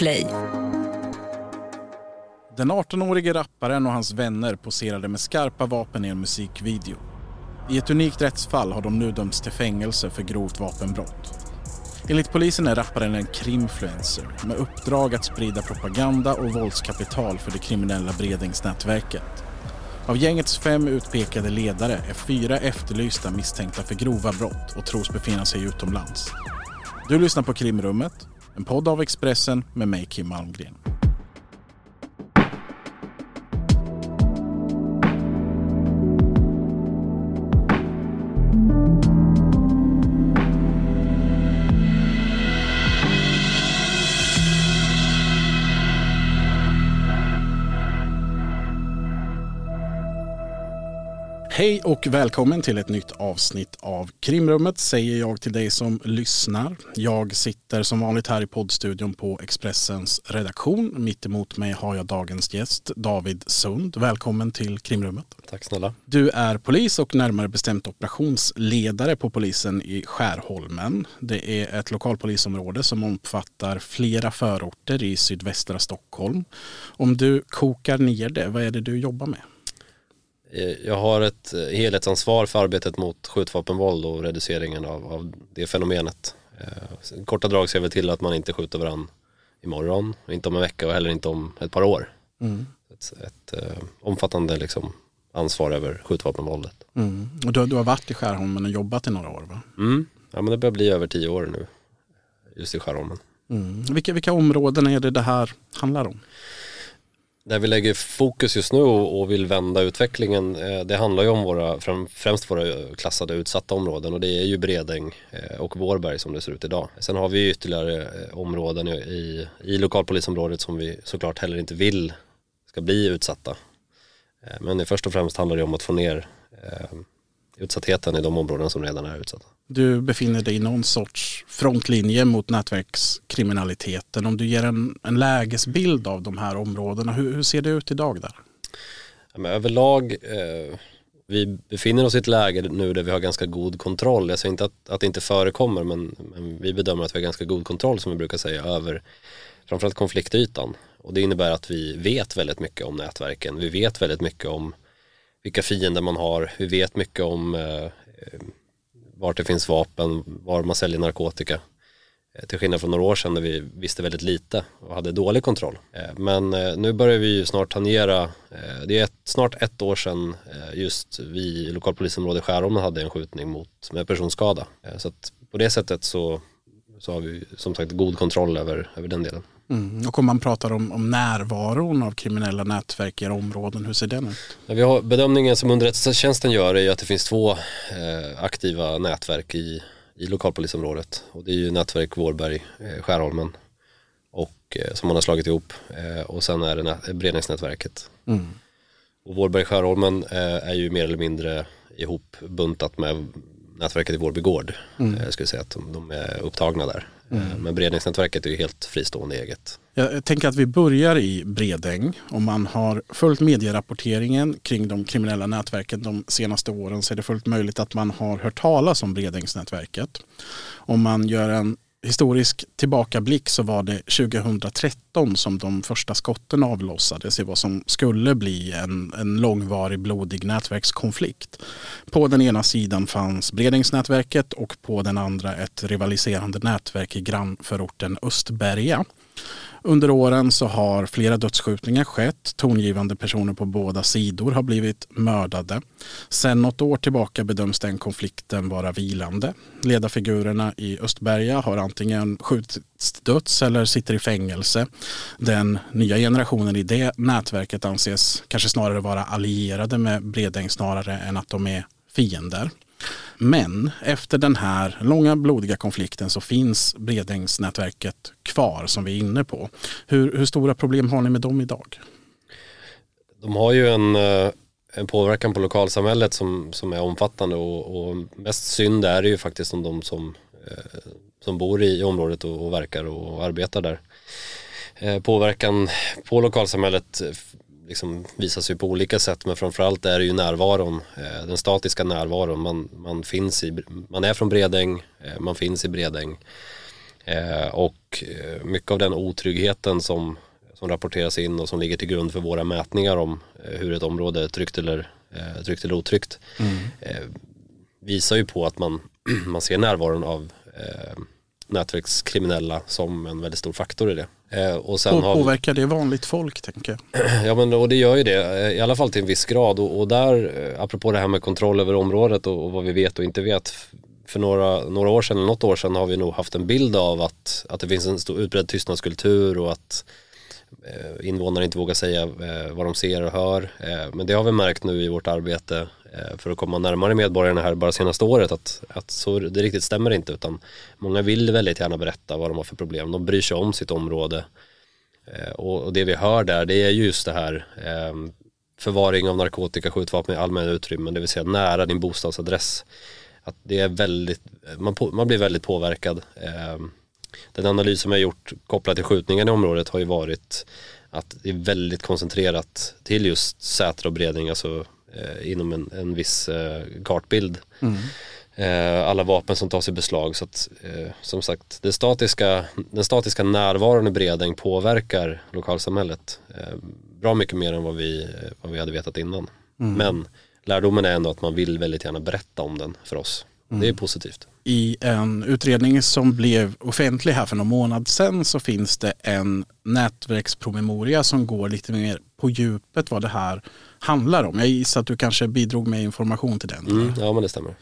Podplay. Den 18-årige rapparen och hans vänner poserade med skarpa vapen i en musikvideo. I ett unikt rättsfall har de nu dömts till fängelse för grovt vapenbrott. Enligt polisen är rapparen en krimfluencer med uppdrag att sprida propaganda och våldskapital för det kriminella Bredingsnätverket. Av gängets fem utpekade ledare är fyra efterlysta misstänkta för grova brott och tros befinna sig utomlands. Du lyssnar på Krimrummet, en podd av Expressen med mig Kim Malmgren. Hej och välkommen till ett nytt avsnitt av Krimrummet säger jag till dig som lyssnar. Jag sitter som vanligt här i poddstudion på Expressens redaktion. Mitt emot mig har jag dagens gäst David Sund. Välkommen till Krimrummet. Tack snälla. Du är polis och närmare bestämt operationsledare på polisen i Skärholmen. Det är ett lokalpolisområde som omfattar flera förorter i sydvästra Stockholm. Om du kokar ner det, vad är det du jobbar med? Eh, jag har ett eh, helhetsansvar för arbetet mot skjutvapenvåld och reduceringen av, av det fenomenet. Eh, korta drag ser vi till att man inte skjuter varandra imorgon, inte om en vecka och heller inte om ett par år. Mm. Ett, ett eh, omfattande liksom, ansvar över skjutvapenvåldet. Mm. Och du, du, har varit i Skärholmen och jobbat i några år va? Mm. Ja men det börjar bli över tio år nu just i Skärholmen. Mm. Vilka, vilka områden är det det här handlar om? Där vi lägger fokus just nu och vill vända utvecklingen, eh, det handlar ju om våra, främst våra eh, klassade utsatta områden och det är ju Bredäng eh, och Vårberg som det ser ut idag. Sen har vi ytterligare områden i, i lokalpolisområdet som vi såklart heller inte vill ska bli utsatta. Men först och främst handlar det om att få ner utsattheten i de områden som redan är utsatta. Du befinner dig i någon sorts frontlinje mot nätverkskriminaliteten. Om du ger en, en lägesbild av de här områdena, hur, hur ser det ut idag där? Ja, men överlag, eh, vi befinner oss i ett läge nu där vi har ganska god kontroll. Jag säger inte att, att det inte förekommer men, men vi bedömer att vi har ganska god kontroll som vi brukar säga över framförallt konfliktytan. Och det innebär att vi vet väldigt mycket om nätverken. Vi vet väldigt mycket om vilka fiender man har. Vi vet mycket om eh, eh, vart det finns vapen, var man säljer narkotika. Eh, till skillnad från några år sedan när vi visste väldigt lite och hade dålig kontroll. Eh, men eh, nu börjar vi ju snart tangera, eh, det är ett, snart ett år sedan eh, just vi i lokalpolisområdet Skärholmen hade en skjutning mot, med personskada. Så att på det sättet så, så har vi som sagt god kontroll över, över den delen. Mm. Och om man pratar om, om närvaron av kriminella nätverk i era områden, hur ser den ut? Ja, vi har, bedömningen som underrättelsetjänsten gör är att det finns två eh, aktiva nätverk i, i lokalpolisområdet. Och det är ju nätverk Vårberg, eh, Skärholmen och, eh, som man har slagit ihop. Eh, och sen är det Bredningsnätverket. Mm. Och Vårberg Skärholmen eh, är ju mer eller mindre ihopbuntat med nätverket i Vårby gård. Mm. Jag skulle säga att de, de är upptagna där. Mm. Men Bredängsnätverket är ju helt fristående eget. Jag tänker att vi börjar i Bredäng. Om man har följt medierapporteringen kring de kriminella nätverken de senaste åren så är det fullt möjligt att man har hört talas om Bredängsnätverket. Om man gör en historisk tillbakablick så var det 2013 som de första skotten avlossades i vad som skulle bli en, en långvarig blodig nätverkskonflikt. På den ena sidan fanns Bredängsnätverket och på den andra ett rivaliserande nätverk i grannförorten Östberga. Under åren så har flera dödsskjutningar skett. Tongivande personer på båda sidor har blivit mördade. Sen något år tillbaka bedöms den konflikten vara vilande. Ledarfigurerna i Östberga har antingen skjutits döds eller sitter i fängelse. Den nya generationen i det nätverket anses kanske snarare vara allierade med Bredäng snarare än att de är fiender. Men efter den här långa blodiga konflikten så finns Bredängsnätverket kvar som vi är inne på. Hur, hur stora problem har ni med dem idag? De har ju en, eh, en påverkan på lokalsamhället som, som är omfattande och, och mest synd är det ju faktiskt om de som, eh, som bor i området och, och verkar och arbetar där. Eh, påverkan på lokalsamhället liksom visas ju på olika sätt men framförallt är det ju närvaron, eh, den statiska närvaron. Man, man, finns i, man är från Bredäng, eh, man finns i Bredäng eh, och mycket av den otryggheten som, som rapporteras in och som ligger till grund för våra mätningar om hur ett område är tryggt eller, tryggt eller otryggt mm. visar ju på att man, man ser närvaron av nätverkskriminella som en väldigt stor faktor i det. Eh, och sen och påverkar vi... det vanligt folk tänker jag? Ja men och det gör ju det, eh, i alla fall till en viss grad och, och där, eh, apropå det här med kontroll över området och, och, vad vi vet och inte vet. För några, några år sedan eller något år sedan har vi nog haft en bild av att, att det finns en stor utbredd tystnadskultur och att eh, invånare inte vågar säga eh, vad de ser och hör. Eh, men det har vi märkt nu i vårt arbete Eh, för att komma närmare medborgarna här bara senaste året att, att så det riktigt stämmer inte utan många vill väldigt gärna berätta vad de har för problem. De bryr sig om sitt område eh, och, och det vi hör där det är just det här eh, förvaring av narkotika, skjutvapen i allmänna utrymmen, det vill säga nära din bostadsadress. Att det är väldigt, man, på, man blir väldigt påverkad. Den analys som jag gjort kopplat till skjutningen i området har ju varit att det är väldigt koncentrerat till just Sätra och Bredäng, alltså inom en, en viss eh, kartbild. Mm. Eh, alla vapen som tas i beslag så att eh, som sagt det statiska, den statiska närvaron i Bredäng påverkar lokalsamhället eh, bra mycket mer än vad vi, vad vi hade vetat innan. Mm. Men lärdomen är ändå att man vill väldigt gärna berätta om den för oss. Mm. Det är positivt. I en utredning som blev offentlig här för någon månad sedan så finns det en nätverkspromemoria som går lite mer på djupet vad det här handlar om. Jag gissar att du kanske bidrog med information till den. Mm, ja men det stämmer.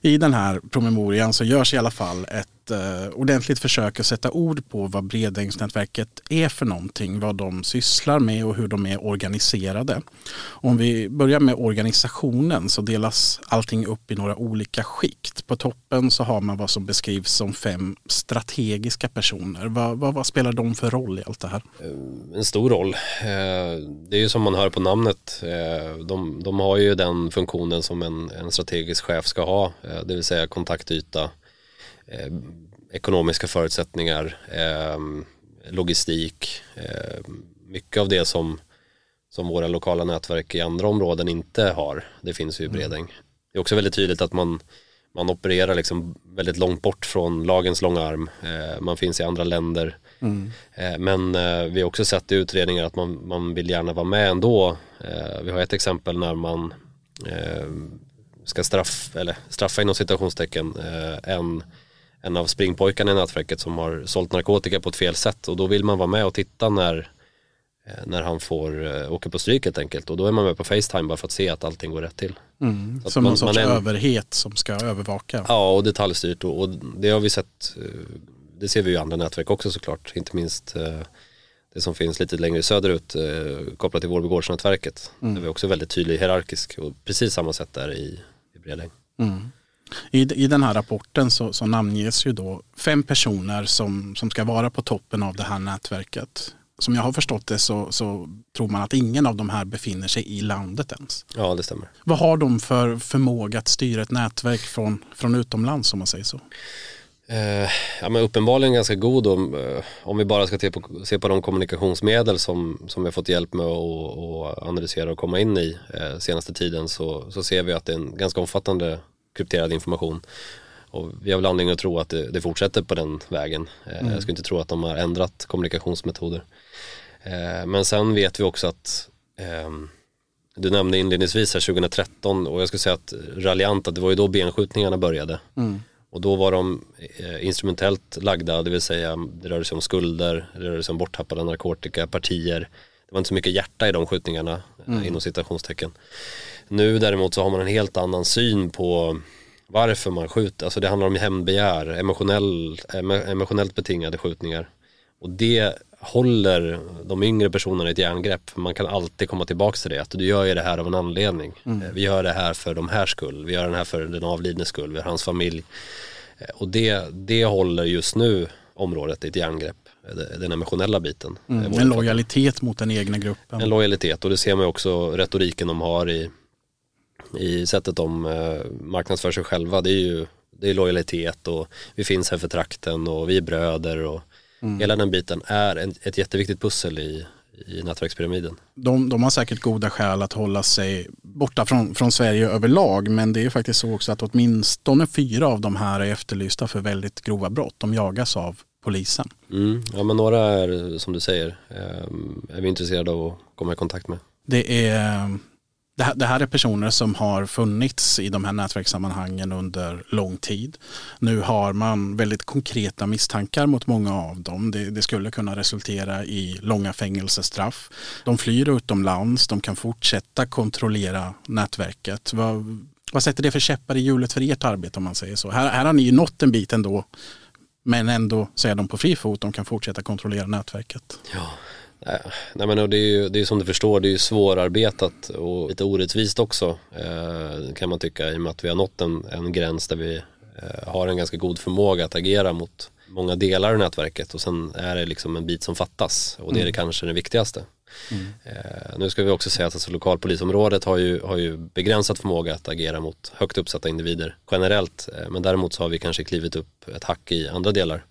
I den här promemorian så görs i alla fall ett uh, ordentligt försök att sätta ord på vad Bredängsnätverket är för någonting, vad de sysslar med och hur de är organiserade. Om vi börjar med organisationen så delas allting upp i några olika skikt. På toppen så har man vad som beskrivs som fem strategiska personer. Vad, vad, vad spelar de för roll i allt det här? Eh, en stor roll. Eh, det är ju som man hör på namnet. De, de har ju den funktionen som en, en strategisk chef ska ha, det vill säga kontaktyta eh, ekonomiska förutsättningar, eh, logistik, eh, mycket av det som, som våra lokala nätverk i andra områden inte har, det finns ju i mm. Bredäng. Det är också väldigt tydligt att man, man opererar liksom väldigt långt bort från lagens långa arm, eh, man finns i andra länder. Mm. Men vi har också sett i utredningar att man, man vill gärna vara med ändå. vi har ett exempel när man ska straff, eller straffa inom citationstecken en en av springpojkarna i nätverket som har sålt narkotika på ett fel sätt och då vill man vara med och titta när, eh, när han får eh, åka på stryk helt enkelt och då är man med på Facetime bara för att se att allting går rätt till. Mm, som man, en sorts man är, överhet som ska övervaka. Ja och detaljstyrt och, och, det har vi sett, eh, det ser vi ju i andra nätverk också såklart, inte minst det som finns lite längre söderut kopplat till Vårbygårdsnätverket. Mm. Där vi också är väldigt tydlig hierarkisk och precis samma sätt där i, i Bredäng. Mm. I, I den här rapporten så, så namnges ju då fem personer som, som ska vara på toppen av det här nätverket. Som jag har förstått det så, så tror man att ingen av de här befinner sig i landet ens. Ja, det stämmer. Vad har de för förmåga att styra ett nätverk från, från utomlands om man säger så? Eh, ja, men uppenbarligen ganska god om, eh, om vi bara ska se på, se på de kommunikationsmedel som, som vi har fått hjälp med att analysera och komma in i eh, senaste tiden så, så ser vi att det är en ganska omfattande krypterad information. Och vi har väl anledning att tro att det, det fortsätter på den vägen. Eh, mm. Jag skulle inte tro att de har ändrat kommunikationsmetoder. Eh, men sen vet vi också att ehm, du nämnde inledningsvis här 2013 och jag skulle säga att raljant att det var ju då benskjutningarna började. Mm. Och då var de eh, instrumentellt lagda, det vill säga det rörde sig om skulder, det rörde sig om borttappade narkotika, partier. Det var inte så mycket hjärta i de skjutningarna mm. inom citationstecken. Nu däremot så har man en helt annan syn på varför man skjuter. Alltså det handlar om hämndbegär, emotionell, emotionellt betingade skjutningar. Och det håller de yngre personerna i ett järngrepp. Man kan alltid komma tillbaka till det, att du gör ju det här av en anledning. Mm. Vi gör det här för de här skull, vi gör det här för den avlidnes skull, vi har hans familj. Och det, det håller just nu området i ett järngrepp den emotionella biten. Mm, en lojalitet mot den egna gruppen. En lojalitet och det ser man också retoriken de har i, i sättet de eh, marknadsför sig själva. Det är ju det är lojalitet och vi finns här för trakten och vi är bröder och mm. hela den biten är en, ett jätteviktigt pussel i, i nätverkspyramiden. De, de har säkert goda skäl att hålla sig borta från, från Sverige överlag men det är faktiskt så också att åtminstone fyra av de här är efterlysta för väldigt grova brott. De jagas av polisen. Mm. Ja men några är som du säger eh, är vi intresserade av att komma i kontakt med. Det är det här, det här, är personer som har funnits i de här nätverkssammanhangen under lång tid. Nu har man väldigt konkreta misstankar mot många av dem. Det, det, skulle kunna resultera i långa fängelsestraff. De flyr utomlands, de kan fortsätta kontrollera nätverket. Vad, vad sätter det för käppar i hjulet för ert arbete om man säger så? Här, här har ni ju nått en bit ändå men ändå så är de på fri fot, de kan fortsätta kontrollera nätverket. Ja. Nej men det är ju det är som du förstår, det är ju svårarbetat och lite orättvist också eh, kan man tycka i och med att vi har nått en, en gräns där vi eh, har en ganska god förmåga att agera mot många delar av nätverket och sen är det liksom en bit som fattas och det är det mm. kanske det viktigaste. Mm. Eh, nu ska vi också säga att alltså, lokalpolisområdet har ju, har ju begränsat förmåga att agera mot högt uppsatta individer generellt eh, men däremot så har vi kanske klivit upp ett hack i andra delar.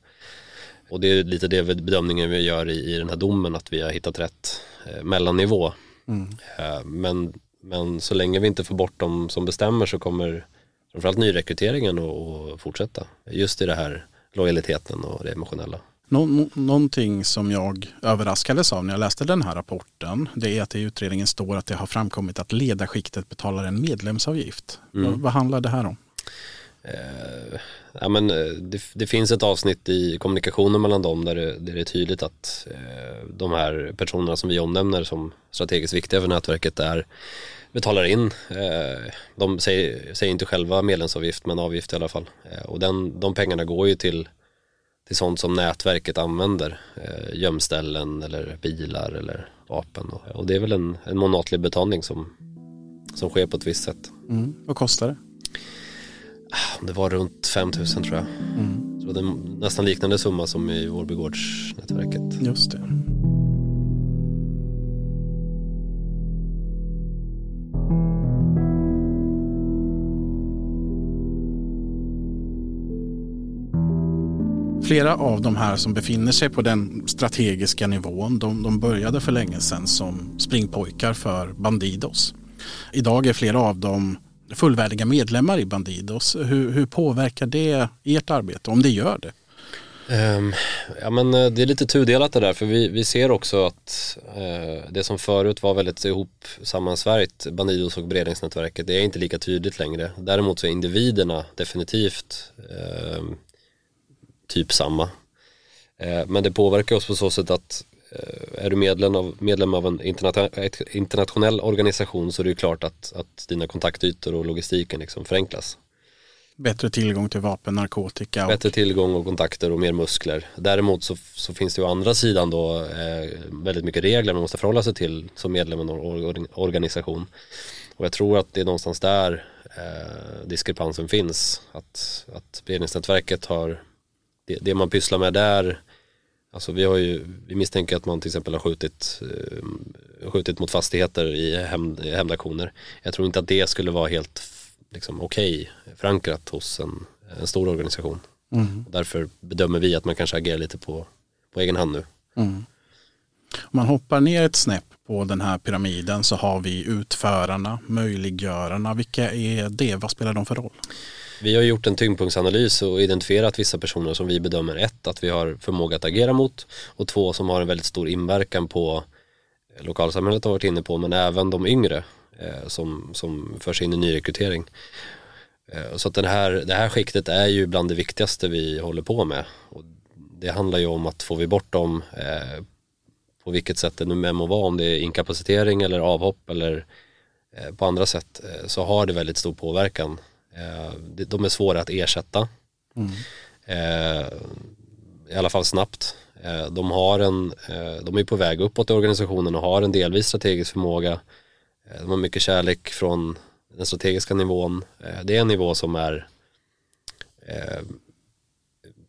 Och det är lite det bedömningen vi gör i, i den här domen att vi har hittat rätt eh, mellannivå. Mm. Eh, men, men så länge vi inte får bort dem som bestämmer så kommer framförallt nyrekryteringen att fortsätta. Just i det här lojaliteten och det emotionella. Nå någonting som jag överraskades av när jag läste den här rapporten det är att i utredningen står att det har framkommit att ledarskiktet betalar en medlemsavgift. Mm. Vad, vad handlar det här om? Eh, ja, men eh, det, det, finns ett avsnitt i kommunikationen mellan dem där det, där det är tydligt att eh, de här personerna som vi omnämner som strategiskt viktiga för nätverket är betalar in. Eh, de säger, säger, inte själva medlemsavgift men avgift i alla fall. Eh, och den, de pengarna går ju till till sånt som nätverket använder. Eh, gömställen eller bilar eller vapen. Och, och det är väl en, en månatlig betalning som, som sker på ett visst sätt. Mm. Vad kostar det? Ah, det var runt 5000 tror jag. Mm. Så det är nästan liknande summa som i Vårbygårdsnätverket. Just det. flera av de här som befinner sig på den strategiska nivån, de, de började för länge sedan som springpojkar för Bandidos. Idag är flera av dem fullvärdiga medlemmar i Bandidos. Hur, hur påverkar det ert arbete, om det gör det? Um, ja men eh, det är lite tudelat det där för vi, vi ser också att uh, det som förut var väldigt ihop sammansvärjt, Bandidos och beredningsnätverket, det är inte lika tydligt längre. Däremot så är individerna definitivt uh, typ samma. Uh, men det påverkar oss på så sätt att är du medlem av, medlem av en internationell organisation så är det ju klart att, att dina kontaktytor och logistiken liksom förenklas. Bättre tillgång till vapen, narkotika. Och... Bättre tillgång och kontakter och mer muskler. Däremot så, så finns det ju å andra sidan då eh, väldigt mycket regler man måste förhålla sig till som medlem i en organisation. Och jag tror att det är någonstans där eh, diskrepansen finns. Att, att beredningsnätverket har det, det, man pysslar med där, alltså vi har ju, vi misstänker att man till exempel har skjutit, eh, skjutit mot fastigheter i hämndaktioner. Jag tror inte att det skulle vara helt liksom, okej okay, förankrat hos en, en stor organisation. Mm. Därför bedömer vi att man kanske agerar lite på, på egen hand nu. Mm. Om man hoppar ner ett snäpp på den här pyramiden så har vi utförarna, möjliggörarna. Vilka är det? Vad spelar de för roll? Vi har gjort en tyngdpunktsanalys och identifierat vissa personer som vi bedömer ett, att vi har förmåga att agera mot och två som har en väldigt stor inverkan på eh, lokalsamhället har varit inne på men även de yngre eh, som, som förs in i nyrekrytering. Eh, så att den här, det här skiktet är ju bland det viktigaste vi håller på med. Och det handlar ju om att får vi bort dem eh, på vilket sätt det nu än må vara, om det är inkapacitering eller avhopp eller eh, på andra sätt eh, så har det väldigt stor påverkan de är svåra att ersätta. Mm. I alla fall snabbt. Eh, de, har en, eh, de är på väg uppåt i organisationen och har en delvis strategisk förmåga. Eh, de har mycket kärlek från den strategiska nivån. Det är en nivå som är eh,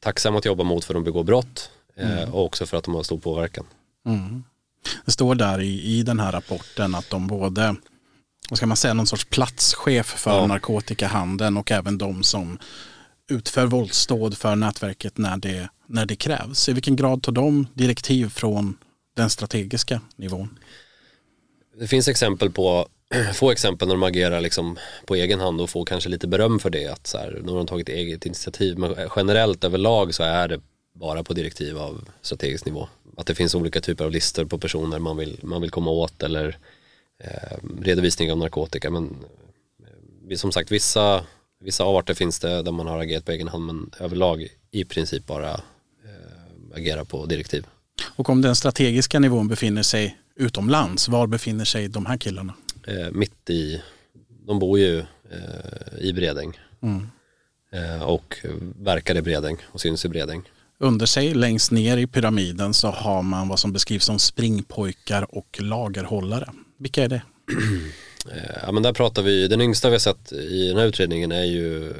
tacksam att jobba mot för att de begår brott mm. och också för att de har stor påverkan. Mm. Det står där i, i den här rapporten att de både vad ska man säga, någon sorts platschef för ja. narkotikahandeln och även de som utför våldsdåd för nätverket när det, när det krävs. I vilken grad tar de direktiv från den strategiska nivån? Det finns exempel på få exempel när de agerar liksom på egen hand och får kanske lite beröm för det. Att så här, nu har de tagit eget initiativ. Men generellt överlag så är det bara på direktiv av strategisk nivå. Att det finns olika typer av listor på personer man vill, man vill komma åt eller redovisning av narkotika. Men eh, som sagt vissa Vissa avarter finns det där man har agerat på egen hand men överlag i princip bara eh, agera på direktiv. Och om den strategiska nivån befinner sig utomlands, var befinner sig de här killarna? Eh, mitt i, de bor ju eh, i Bredäng mm. eh, och verkar i Bredäng och syns i Bredäng. Under sig, längst ner i pyramiden, så har man vad som beskrivs som springpojkar och lagerhållare. Vilka är det? Eh, ja men där pratar vi, den yngsta vi har sett i den här utredningen är ju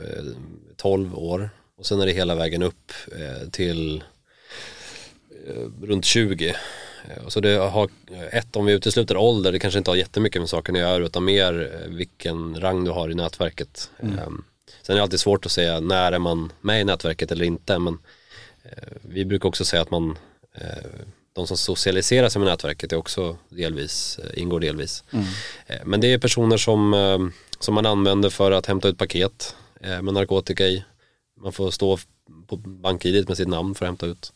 12 eh, år och sen är det hela vägen upp eh, till runt 20. Så det har, ett om vi utesluter ålder, det kanske inte har jättemycket med saken att göra utan mer vilken rang du har i nätverket. Mm. Ehm, sen är det alltid svårt att säga när är man med i nätverket eller inte men vi brukar också säga att man de som socialiserar sig med nätverket är också delvis, eh, ingår delvis. Mm. Eh, men det är personer som, eh, som man använder för att hämta ut paket med narkotika i. Man får stå på bank med sitt namn för att hämta ut.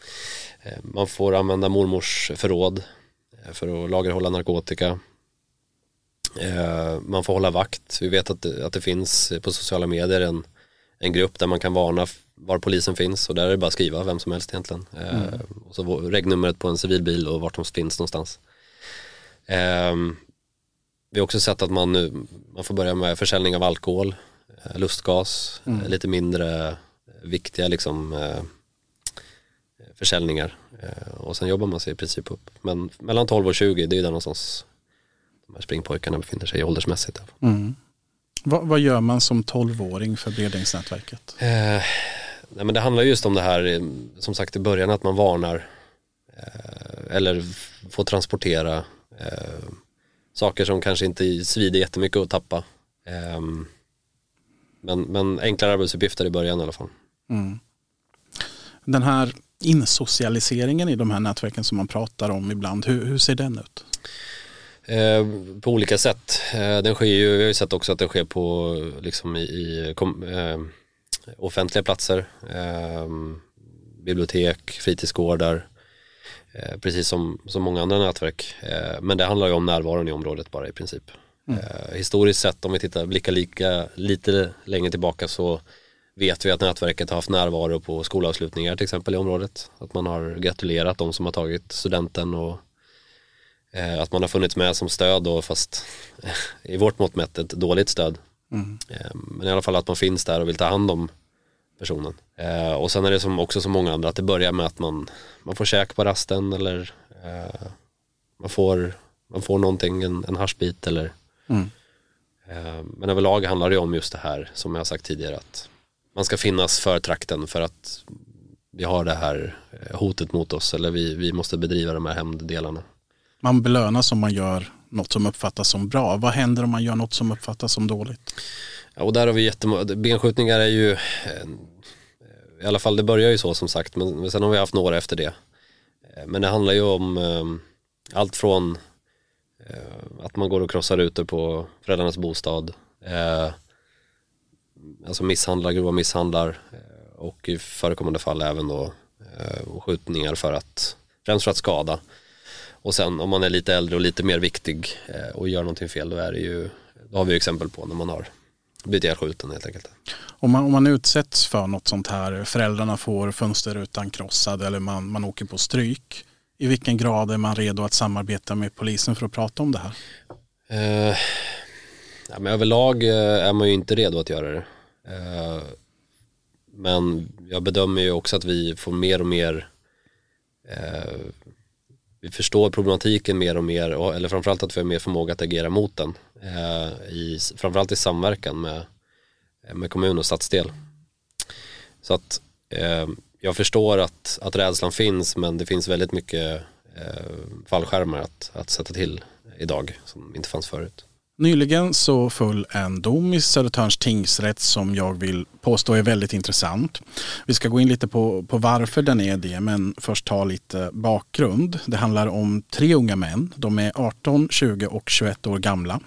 Man får använda mormors förråd för att lagerhålla narkotika. Man får hålla vakt. Vi vet att, att det finns på sociala medier en, en grupp där man kan varna var polisen finns och där är det bara att skriva vem som helst egentligen. Eh, mm. och så regnumret på en civilbil och vart de finns någonstans. Eh, vi har också sett att man nu, man får börja med försäljning av alkohol, eh, lustgas, mm. lite mindre viktiga liksom försäljningar. och sen jobbar man sig i princip upp. Men mellan 12 och 20, det är där någonstans de här springpojkarna befinner sig åldersmässigt. Mm. Vad, vad, gör man som 12-åring för Bredängsnätverket? Eh, nej men det handlar just om det här, eh, som sagt i början, att man varnar eh, eller får transportera eh, saker som kanske inte svider jättemycket att tappa. Eh, men, men enklare arbetsuppgifter i början i alla fall. Mm. Den här insocialiseringen i de här nätverken som man pratar om ibland, hur, hur ser den ut? Eh, på olika sätt. Eh, den sker ju, vi har ju sett också att den sker på liksom i, i kom, eh, offentliga platser, eh, bibliotek, fritidsgårdar, eh, precis som, som många andra nätverk. Eh, men det handlar ju om närvaron i området bara i princip. Mm. historiskt sett om vi tittar, blickar lika, lite längre tillbaka så vet vi att nätverket har haft närvaro på skolavslutningar till exempel i området. Att man har gratulerat de som har tagit studenten och Eh, att man har funnits med som stöd då fast i vårt mått mätt ett dåligt stöd. Mm. Eh, men i alla fall att man finns där och vill ta hand om personen. Eh, och sen är det som också som många andra att det börjar med att man, man får käk på rasten eller man, får, man får någonting, en, en haschbit eller mm. Men överlag handlar det om just det här som jag har sagt tidigare att man ska finnas för trakten för att vi har det här hotet mot oss eller vi, vi måste bedriva de här hämnddelarna man belönas om man gör något som uppfattas som bra. Vad händer om man gör något som uppfattas som dåligt? Ja, och där har vi jättemånga, benskjutningar är ju, eh, i alla fall det börjar ju så som sagt, men sen har vi haft några efter det. Eh, men det handlar ju om ehm, allt från eh, att man går och krossar rutor på föräldrarnas bostad, alltså misshandlar, grova misshandlar och i förekommande fall även då skjutningar för att, främst för att skada. Och sen om man är lite äldre och lite mer viktig eh, och gör någonting fel då är det ju, då har vi exempel på när man har blivit ihjälskjuten helt enkelt. Om man, om man utsätts för något sånt här, föräldrarna får fönsterrutan krossad eller man, man åker på stryk. I vilken grad är man redo att samarbeta med polisen för att prata om det här? Eh, ja, men överlag eh, är man ju inte redo att göra det. Eh, men jag bedömer ju också att vi får mer och mer vi förstår problematiken mer och mer, och, eller framförallt att vi har mer förmåga att agera mot den. Eh, i, framförallt i samverkan med, eh, med kommun och stadsdel. Så att eh, jag förstår att, att rädslan finns men det finns väldigt mycket eh, fallskärmar att, att sätta till idag som inte fanns förut. Nyligen så föll en dom i Södertörns tingsrätt som jag vill påstå är väldigt intressant. Vi ska gå in lite på, på varför den är det, men först ta lite bakgrund. Det handlar om tre unga män. De är 18, 20 och 21 år gamla.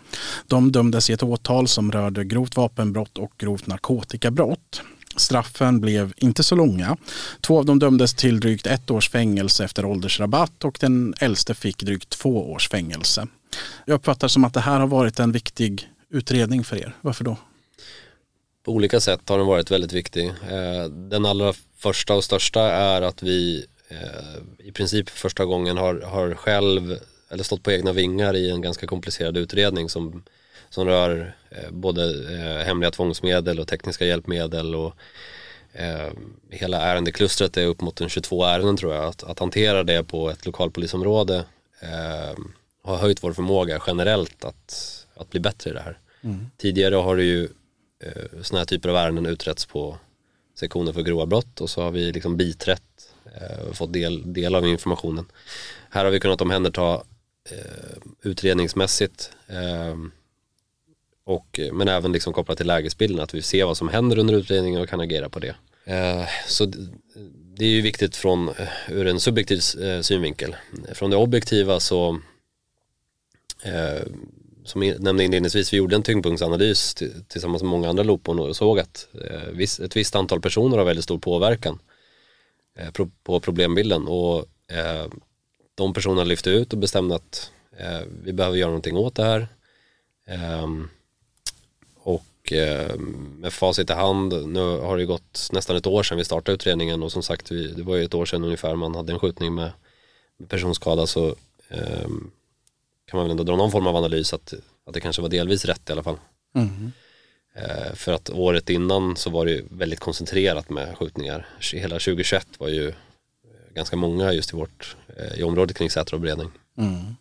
De dömdes i ett åtal som rörde grovt vapenbrott och grovt narkotikabrott. Straffen blev inte så långa. Två av dem dömdes till drygt ett års fängelse efter åldersrabatt och den äldste fick drygt två års fängelse. Jag uppfattar som att det här har varit en viktig utredning för er. Varför då? På olika sätt har den varit väldigt viktig. Eh, den allra första och största är att vi eh, i princip första gången har, har själv eller stått på egna vingar i en ganska komplicerad utredning som, som rör eh, både hemliga tvångsmedel och tekniska hjälpmedel och hela ärendeklustret är upp mot en 22 ärenden tror jag. Att, att hantera det på ett lokalpolisområde har höjt vår förmåga generellt att, att bli bättre i det här. Mm. Tidigare har det ju eh, sådana här typer av ärenden utretts på sektioner för grova brott och så har vi liksom biträtt eh, och fått del, del av informationen. Här har vi kunnat omhänderta eh, utredningsmässigt eh, och, men även liksom kopplat till lägesbilden, att vi ser vad som händer under utredningen och kan agera på det. Eh, så det är ju viktigt från, eh, ur en subjektiv synvinkel. Från det objektiva så eh, som jag nämnde inledningsvis, vi gjorde en tyngdpunktsanalys tillsammans med många andra loopon och såg att eh, viss, ett visst antal personer har väldigt stor påverkan eh, pro, på problembilden och eh, de personerna lyfte ut och bestämde att eh, vi behöver göra någonting åt det här. Ehm, och eh, med facit i hand, nu har det gått nästan ett år sedan vi startade utredningen och som sagt, vi, det var ju ett år sedan ungefär man hade en skjutning med, med personskada så ehm, kan man väl ändå dra någon form av analys att, att det kanske var delvis rätt i alla fall. Mm. Eh, för att året innan så var det ju väldigt koncentrerat med skjutningar. Hela 2021 var ju eh, ganska många just i vårt eh, i området kring Säter och Bredäng. Mm.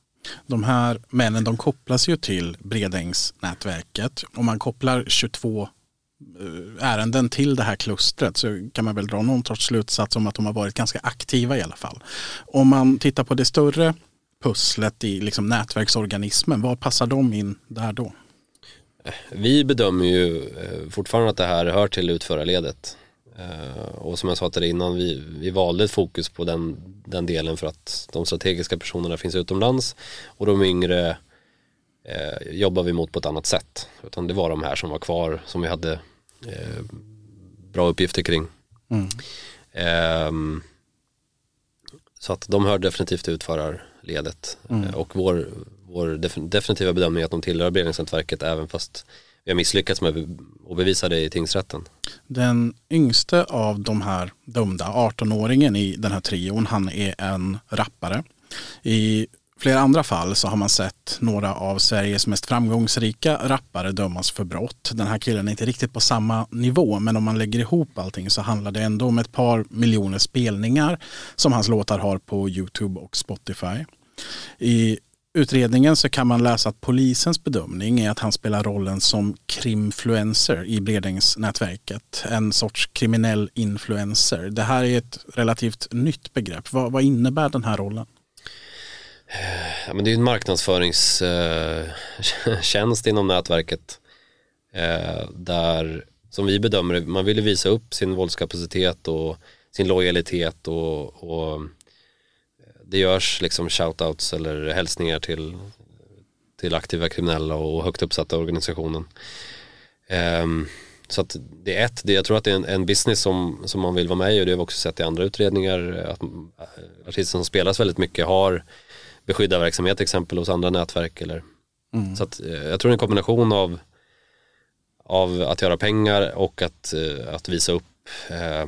De här männen de kopplas ju till Bredängsnätverket. Om man kopplar 22 eh, ärenden till det här klustret så kan man väl dra någon sorts slutsats om att de har varit ganska aktiva i alla fall. Om man tittar på det större pusslet i liksom nätverksorganismen. Var passar de in där då? Vi bedömer ju eh, fortfarande att det här hör till utförarledet. Eh, och som jag sa till dig innan, vi, vi valde ett fokus på den, den delen för att de strategiska personerna finns utomlands och de yngre eh, jobbar vi mot på ett annat sätt. Utan det var de här som var kvar som vi hade eh, bra uppgifter kring. Mm. Eh, så att de hör definitivt till utförarledet. Mm. Eh, och vår, vår definitiva bedömning är att de tillhör beredningsnätverket även fast vi har misslyckats med att bevisa det i tingsrätten. Den yngste av de här dömda, 18-åringen i den här trion, han är en rappare. I flera andra fall så har man sett några av Sveriges mest framgångsrika rappare dömas för brott. Den här killen är inte riktigt på samma nivå men om man lägger ihop allting så handlar det ändå om ett par miljoner spelningar som hans låtar har på Youtube och Spotify. I utredningen så kan man läsa att polisens bedömning är att han spelar rollen som krimfluencer i Bredängsnätverket. En sorts kriminell influencer. Det här är ett relativt nytt begrepp. Vad, vad innebär den här rollen? Ja, men det är en marknadsföringstjänst eh, inom nätverket eh, där som vi bedömer det, man vill visa upp sin våldskapacitet och sin lojalitet och, och det görs liksom shoutouts eller hälsningar till, till aktiva kriminella och högt uppsatta organisationen. Um, så att det är ett, det, jag tror att det är en, en, business som, som man vill vara med i och det har vi också sett i andra utredningar att artister som spelas väldigt mycket har beskyddarverksamhet till exempel hos andra nätverk. Eller, mm. Så att, eh, jag tror det är en kombination av, av att göra pengar och att, eh, att visa upp eh,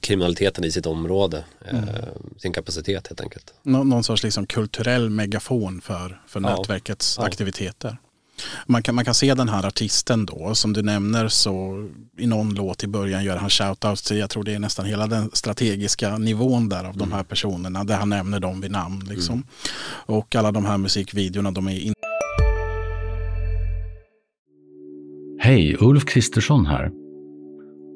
kriminaliteten i sitt område, eh, mm. sin kapacitet helt enkelt. Nå någon sorts liksom kulturell megafon för, för ja. nätverkets ja. aktiviteter. Man kan, man kan se den här artisten då, som du nämner så i någon låt i början gör han shoutouts till, jag tror det är nästan hela den strategiska nivån där av mm. de här personerna, där han nämner dem vid namn. Liksom. Mm. Och alla de här musikvideorna, de är in Hej, Ulf Kristersson här.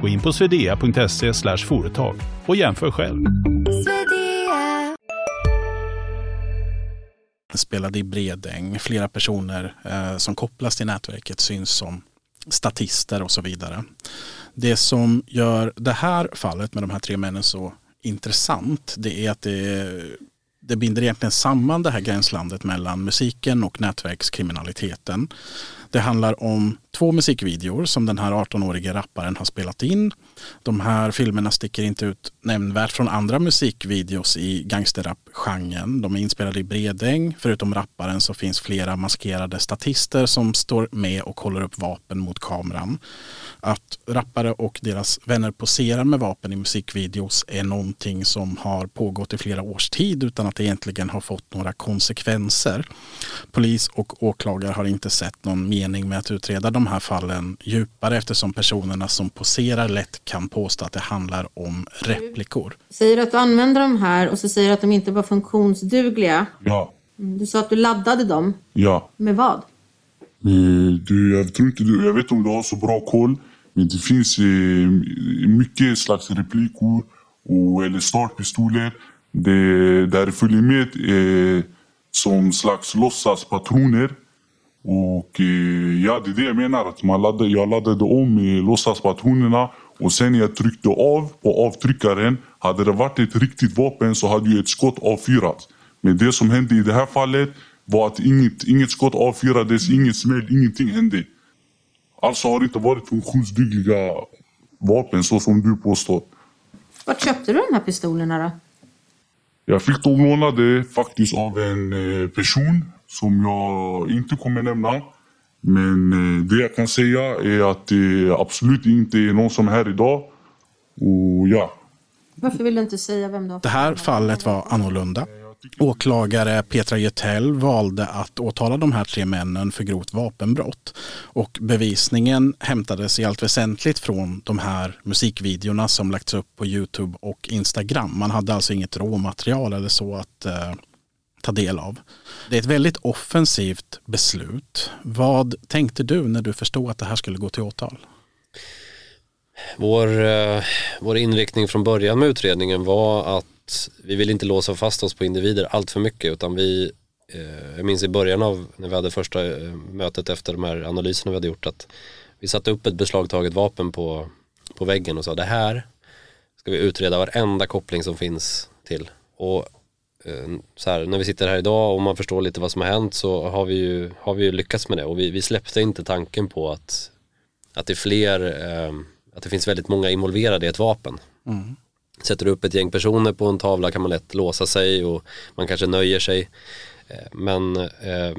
Gå in på swedea.se företag och jämför själv. Spelade i Bredäng, flera personer eh, som kopplas till nätverket syns som statister och så vidare. Det som gör det här fallet med de här tre männen så intressant det är att det, det binder egentligen samman det här gränslandet mellan musiken och nätverkskriminaliteten. Det handlar om två musikvideor som den här 18-årige rapparen har spelat in. De här filmerna sticker inte ut nämnvärt från andra musikvideos i gangsterrap-genren. De är inspelade i Bredäng. Förutom rapparen så finns flera maskerade statister som står med och håller upp vapen mot kameran. Att rappare och deras vänner poserar med vapen i musikvideos är någonting som har pågått i flera års tid utan att det egentligen har fått några konsekvenser. Polis och åklagare har inte sett någon mening med att utreda de här fallen djupare eftersom personerna som poserar lätt kan påstå att det handlar om replikor. Du säger att du använder de här och så säger du att de inte var funktionsdugliga. Ja. Mm, du sa att du laddade dem. Ja. Med vad? Du, jag tror inte du, jag vet inte om du har så bra koll. Men det finns eh, mycket slags replikor och, eller startpistoler. Det, där det följer med eh, som slags låtsaspatroner. Och eh, ja, det är det jag menar. Att man laddade, jag laddade om eh, låtsaspatronerna och sen jag tryckte av på avtryckaren, hade det varit ett riktigt vapen så hade ju ett skott avfyrats. Men det som hände i det här fallet var att inget, inget skott avfyrades, inget smäll, ingenting hände. Alltså har det inte varit funktionsdugliga vapen så som du påstår. Var köpte du de här pistolerna då? Jag fick dem lånade faktiskt av en eh, person som jag inte kommer nämna. Men eh, det jag kan säga är att det absolut inte är någon som är här idag. Och ja. Varför vill du inte säga vem har Det här fallet var annorlunda. Åklagare Petra Götell valde att åtala de här tre männen för grovt vapenbrott. Och bevisningen hämtades i allt väsentligt från de här musikvideorna som lagts upp på Youtube och Instagram. Man hade alltså inget råmaterial eller så att eh, ta del av. Det är ett väldigt offensivt beslut. Vad tänkte du när du förstod att det här skulle gå till åtal? Vår, eh, vår inriktning från början med utredningen var att vi vill inte låsa fast oss på individer allt för mycket utan vi, eh, jag minns i början av när vi hade första eh, mötet efter de här analyserna vi hade gjort att vi satte upp ett beslagtaget vapen på, på väggen och sa det här ska vi utreda varenda koppling som finns till. Och så här, när vi sitter här idag och man förstår lite vad som har hänt så har vi ju, har vi ju lyckats med det och vi, vi släppte inte tanken på att, att det är fler, eh, att det finns väldigt många involverade i ett vapen. Mm. Sätter du upp ett gäng personer på en tavla kan man lätt låsa sig och man kanske nöjer sig. Eh, men eh,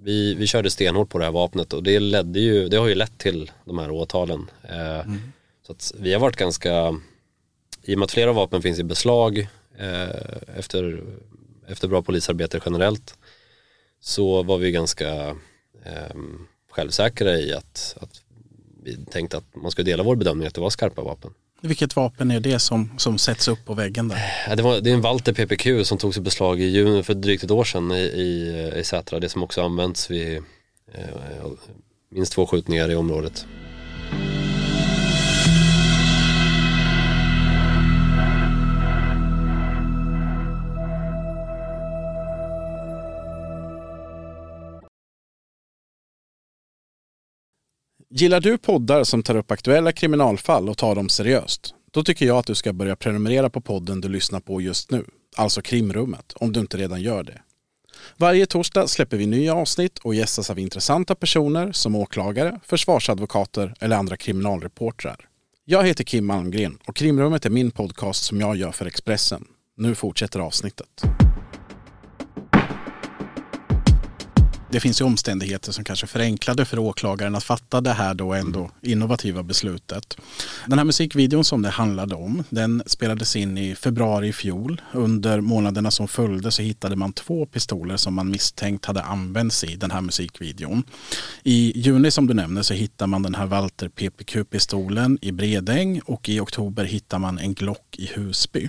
vi, vi körde stenhårt på det här vapnet och det ledde ju, det har ju lett till de här åtalen. Eh, mm. Så att vi har varit ganska, i och med att flera vapen finns i beslag eh, efter, efter bra polisarbete generellt så var vi ganska eh, självsäkra i att, att vi tänkte att man skulle dela vår bedömning att det var skarpa vapen. Vilket vapen är det som, som sätts upp på väggen där? Ja, det, var, det är en Walter PPQ som togs i beslag i juni för drygt ett år sedan i, i, i Sätra. Det som också används vid eh, minst två skjutningar i området. Gillar du poddar som tar upp aktuella kriminalfall och tar dem seriöst? Då tycker jag att du ska börja prenumerera på podden du lyssnar på just nu, alltså Krimrummet, om du inte redan gör det. Varje torsdag släpper vi nya avsnitt och gästas av intressanta personer som åklagare, försvarsadvokater eller andra kriminalreportrar. Jag heter Kim Malmgren och Krimrummet är min podcast som jag gör för Expressen. Nu fortsätter avsnittet. Det finns ju omständigheter som kanske förenklade för åklagaren att fatta det här då ändå innovativa beslutet. Den här musikvideon som det handlade om, den spelades in i februari i fjol. Under månaderna som följde så hittade man två pistoler som man misstänkt hade använts i den här musikvideon. I juni som du nämner så hittar man den här Walter PPQ-pistolen i Bredäng och i oktober hittar man en Glock i Husby.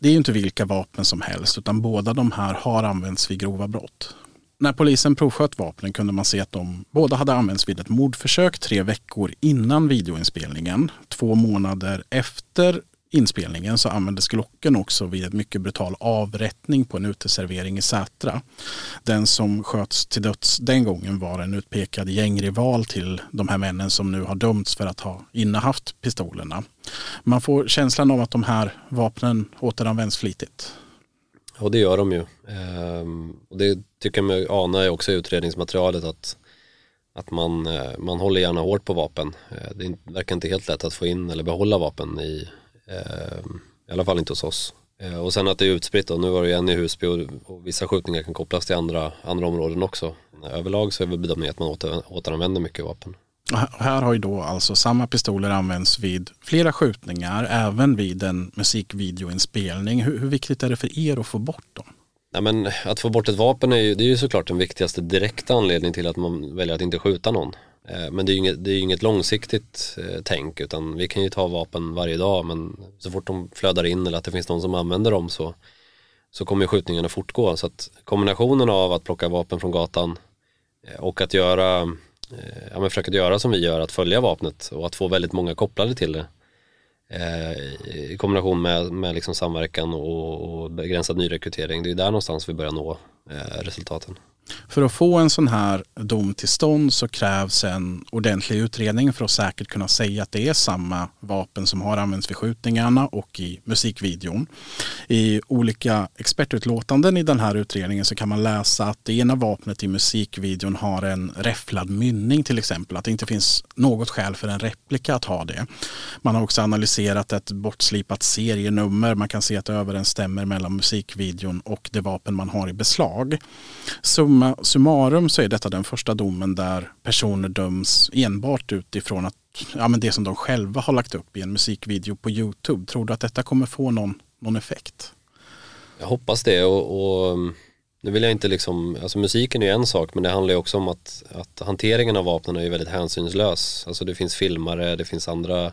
Det är ju inte vilka vapen som helst utan båda de här har använts vid grova brott. När polisen provsköt vapnen kunde man se att de båda hade använts vid ett mordförsök tre veckor innan videoinspelningen. Två månader efter inspelningen så användes Glocken också vid en mycket brutal avrättning på en uteservering i Sätra. Den som sköts till döds den gången var en utpekad gängrival till de här männen som nu har dömts för att ha innehaft pistolerna. Man får känslan av att de här vapnen återanvänds flitigt. Och det gör de ju. Ehm, och det tycker mig ana också i utredningsmaterialet att, att man, eh, man håller gärna hårt på vapen. Eh, det verkar inte helt lätt att få in eller behålla vapen i, eh, i alla fall inte hos oss. Och sen att det är utspritt och nu var det ju en i Husby och, och, vissa skjutningar kan kopplas till andra, andra områden också. Överlag så är väl bedömningen att man åter, återanvänder mycket vapen. Här har ju då alltså samma pistoler använts vid flera skjutningar, även vid en musikvideoinspelning. Hur, hur viktigt är det för er att få bort dem? Nej, men att få bort ett vapen är ju, det är ju såklart den viktigaste direkta anledningen till att man väljer att inte skjuta någon. Eh, men det är ju inget, det är inget långsiktigt eh, tänk utan vi kan ju ta vapen varje dag men så fort de flödar in eller att det finns någon som använder dem så, så kommer skjutningarna fortgå. Så att kombinationen av att plocka vapen från gatan eh, och att göra ja, men försöka göra som vi gör, att följa vapnet och att få väldigt många kopplade till det. Eh, I kombination med, med liksom samverkan och, och begränsad nyrekrytering, det är där någonstans vi börjar nå eh, resultaten. För att få en sån här dom till stånd så krävs en ordentlig utredning för att säkert kunna säga att det är samma vapen som har använts vid skjutningarna och i musikvideon. I olika expertutlåtanden i den här utredningen så kan man läsa att det ena vapnet i musikvideon har en räfflad mynning till exempel. Att det inte finns något skäl för en replika att ha det. Man har också analyserat ett bortslipat serienummer. Man kan se att det överensstämmer mellan musikvideon och det vapen man har i beslag. Summa summarum så är detta den första domen där personer döms enbart utifrån att, ja, men det som de själva har lagt upp i en musikvideo på Youtube. Tror du att detta kommer få någon, någon effekt? Jag hoppas det och, och mm, nu vill jag inte liksom, alltså musiken är ju en sak men det handlar ju också om att, att hanteringen av vapnen är ju väldigt hänsynslös. Alltså det finns filmare, det finns andra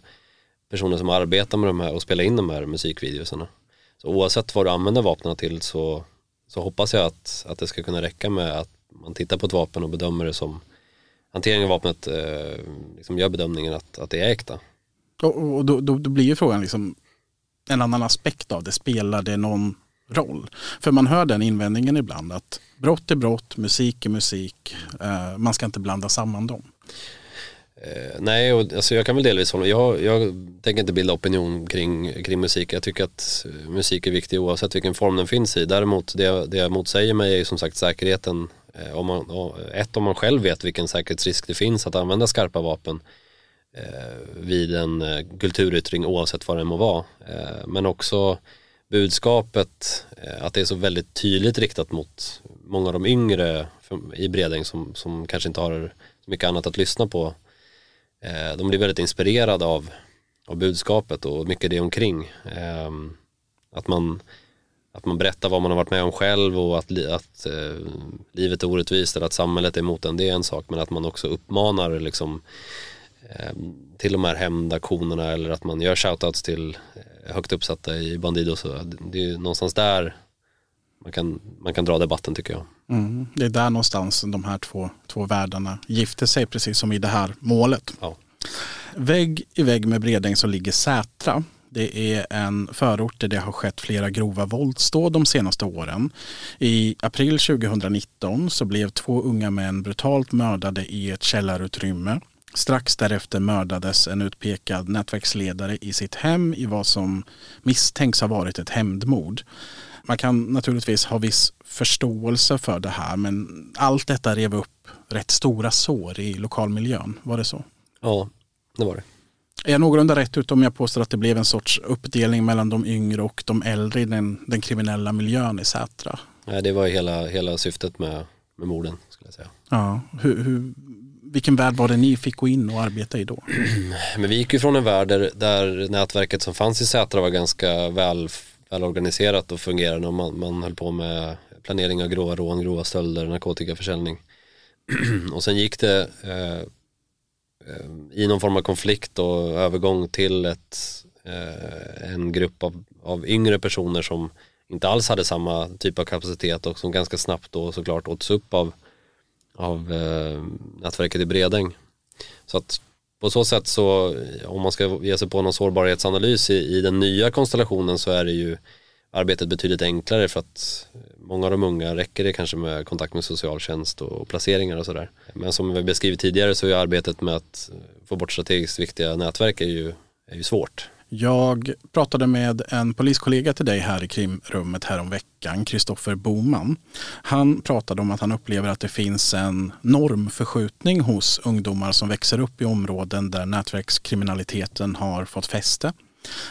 personer som arbetar med de här och spelar in de här musikvideorna. Så oavsett vad du använder vapnen till så så hoppas jag att, att det ska kunna räcka med att man tittar på ett vapen och bedömer det som hanteringen av vapnet eh, liksom gör bedömningen att, att det är äkta. Och, och då, då, då, blir ju frågan liksom en annan aspekt av det. Spelar det någon roll? För man hör den invändningen ibland att brott är brott, musik är musik. Eh, man ska inte blanda samman dem. Eh, nej, och, alltså jag kan väl delvis hålla jag, jag tänker inte bilda opinion kring, kring musik. Jag tycker att eh, musik är viktig oavsett vilken form den finns i. Däremot det, det jag motsäger mig är ju som sagt säkerheten. Eh, om man, ett, om man själv vet vilken säkerhetsrisk det finns att använda skarpa vapen eh, vid en eh, kulturyttring oavsett vad det må vara. Eh, men också budskapet eh, att det är så väldigt tydligt riktat mot många av de yngre i Bredäng som, som kanske inte har så mycket annat att lyssna på eh, Eh, de blir väldigt inspirerade av, av budskapet och mycket det omkring. Eh, att, man, att man berättar vad man har varit med om själv och att, att eh, livet är orättvist eller att samhället är emot en, det är en sak. Men att man också uppmanar liksom, eh, till de här hämndaktionerna eller att man gör shoutouts till eh, högt uppsatta i Bandido. Så det är någonstans där man kan, man kan dra debatten tycker jag. Mm, det är där någonstans de här två, två världarna gifter sig, precis som i det här målet. Ja. Vägg i vägg med Bredäng så ligger Sätra. Det är en förort där det har skett flera grova våldsdåd de senaste åren. I april 2019 så blev två unga män brutalt mördade i ett källarutrymme. Strax därefter mördades en utpekad nätverksledare i sitt hem i vad som misstänks ha varit ett hämndmord. Man kan naturligtvis ha viss förståelse för det här men allt detta rev upp rätt stora sår i lokalmiljön. Var det så? Ja, det var det. Är jag någorlunda rätt ut om jag påstår att det blev en sorts uppdelning mellan de yngre och de äldre i den, den kriminella miljön i Sätra? Ja, det var hela, hela syftet med, med morden skulle jag säga. Ja, hur, hur, vilken värld var det ni fick gå in och arbeta i då? Men vi gick ju från en värld där, där nätverket som fanns i Sätra var ganska väl, välorganiserat och fungerande och man, man höll på med planering av grova rån, grova stölder, narkotikaförsäljning. och sen gick det eh, eh, i någon form av konflikt och övergång till ett, eh, en grupp av, av yngre personer som inte alls hade samma typ av kapacitet och som ganska snabbt då såklart åts upp av, av eh, nätverket i Bredäng. Så att på så sätt så om man ska ge sig på någon sårbarhetsanalys i, i den nya konstellationen så är det ju arbetet betydligt enklare för att många av de unga räcker det kanske med kontakt med socialtjänst och placeringar och sådär. Men som vi beskrivit tidigare så är arbetet med att få bort strategiskt viktiga nätverk är ju, är ju svårt. Jag pratade med en poliskollega till dig här i krimrummet häromveckan, Kristoffer Boman. Han pratade om att han upplever att det finns en normförskjutning hos ungdomar som växer upp i områden där nätverkskriminaliteten har fått fäste.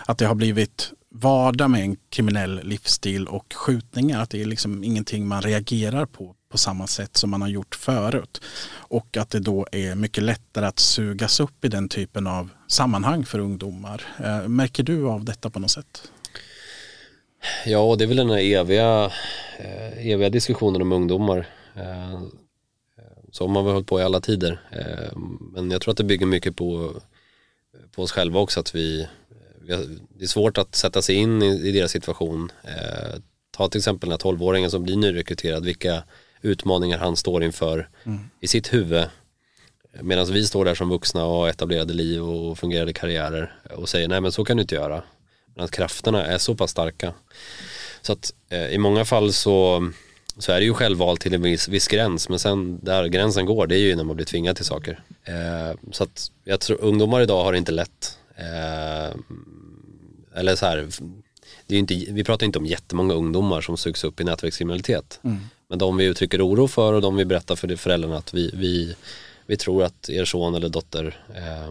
Att det har blivit vardag med en kriminell livsstil och skjutningar. Att det är liksom ingenting man reagerar på på samma sätt som man har gjort förut. Och att det då är mycket lättare att sugas upp i den typen av sammanhang för ungdomar. Eh, märker du av detta på något sätt? Ja, och det är väl den här eviga, eh, eviga diskussionen om ungdomar. Eh, som har väl hållit på i alla tider. Eh, men jag tror att det bygger mycket på, på oss själva också. Att vi, det är svårt att sätta sig in i, i deras situation. Eh, ta till exempel den här 12-åringen som blir nyrekryterad. Vilka utmaningar han står inför mm. i sitt huvud. Medan vi står där som vuxna och har etablerade liv och fungerade karriärer och säger nej men så kan du inte göra. Men att krafterna är så pass starka. Så att eh, i många fall så, så är det ju självval till en viss, viss gräns men sen där gränsen går det är ju när man blir tvingad till saker. Eh, så att jag tror ungdomar idag har det inte lätt. Eh, eller så här, det är inte, vi pratar inte om jättemånga ungdomar som sugs upp i nätverkskriminalitet. Mm. Men de vi uttrycker oro för och de vi berättar för föräldrarna att vi, vi, vi tror att er son eller dotter eh,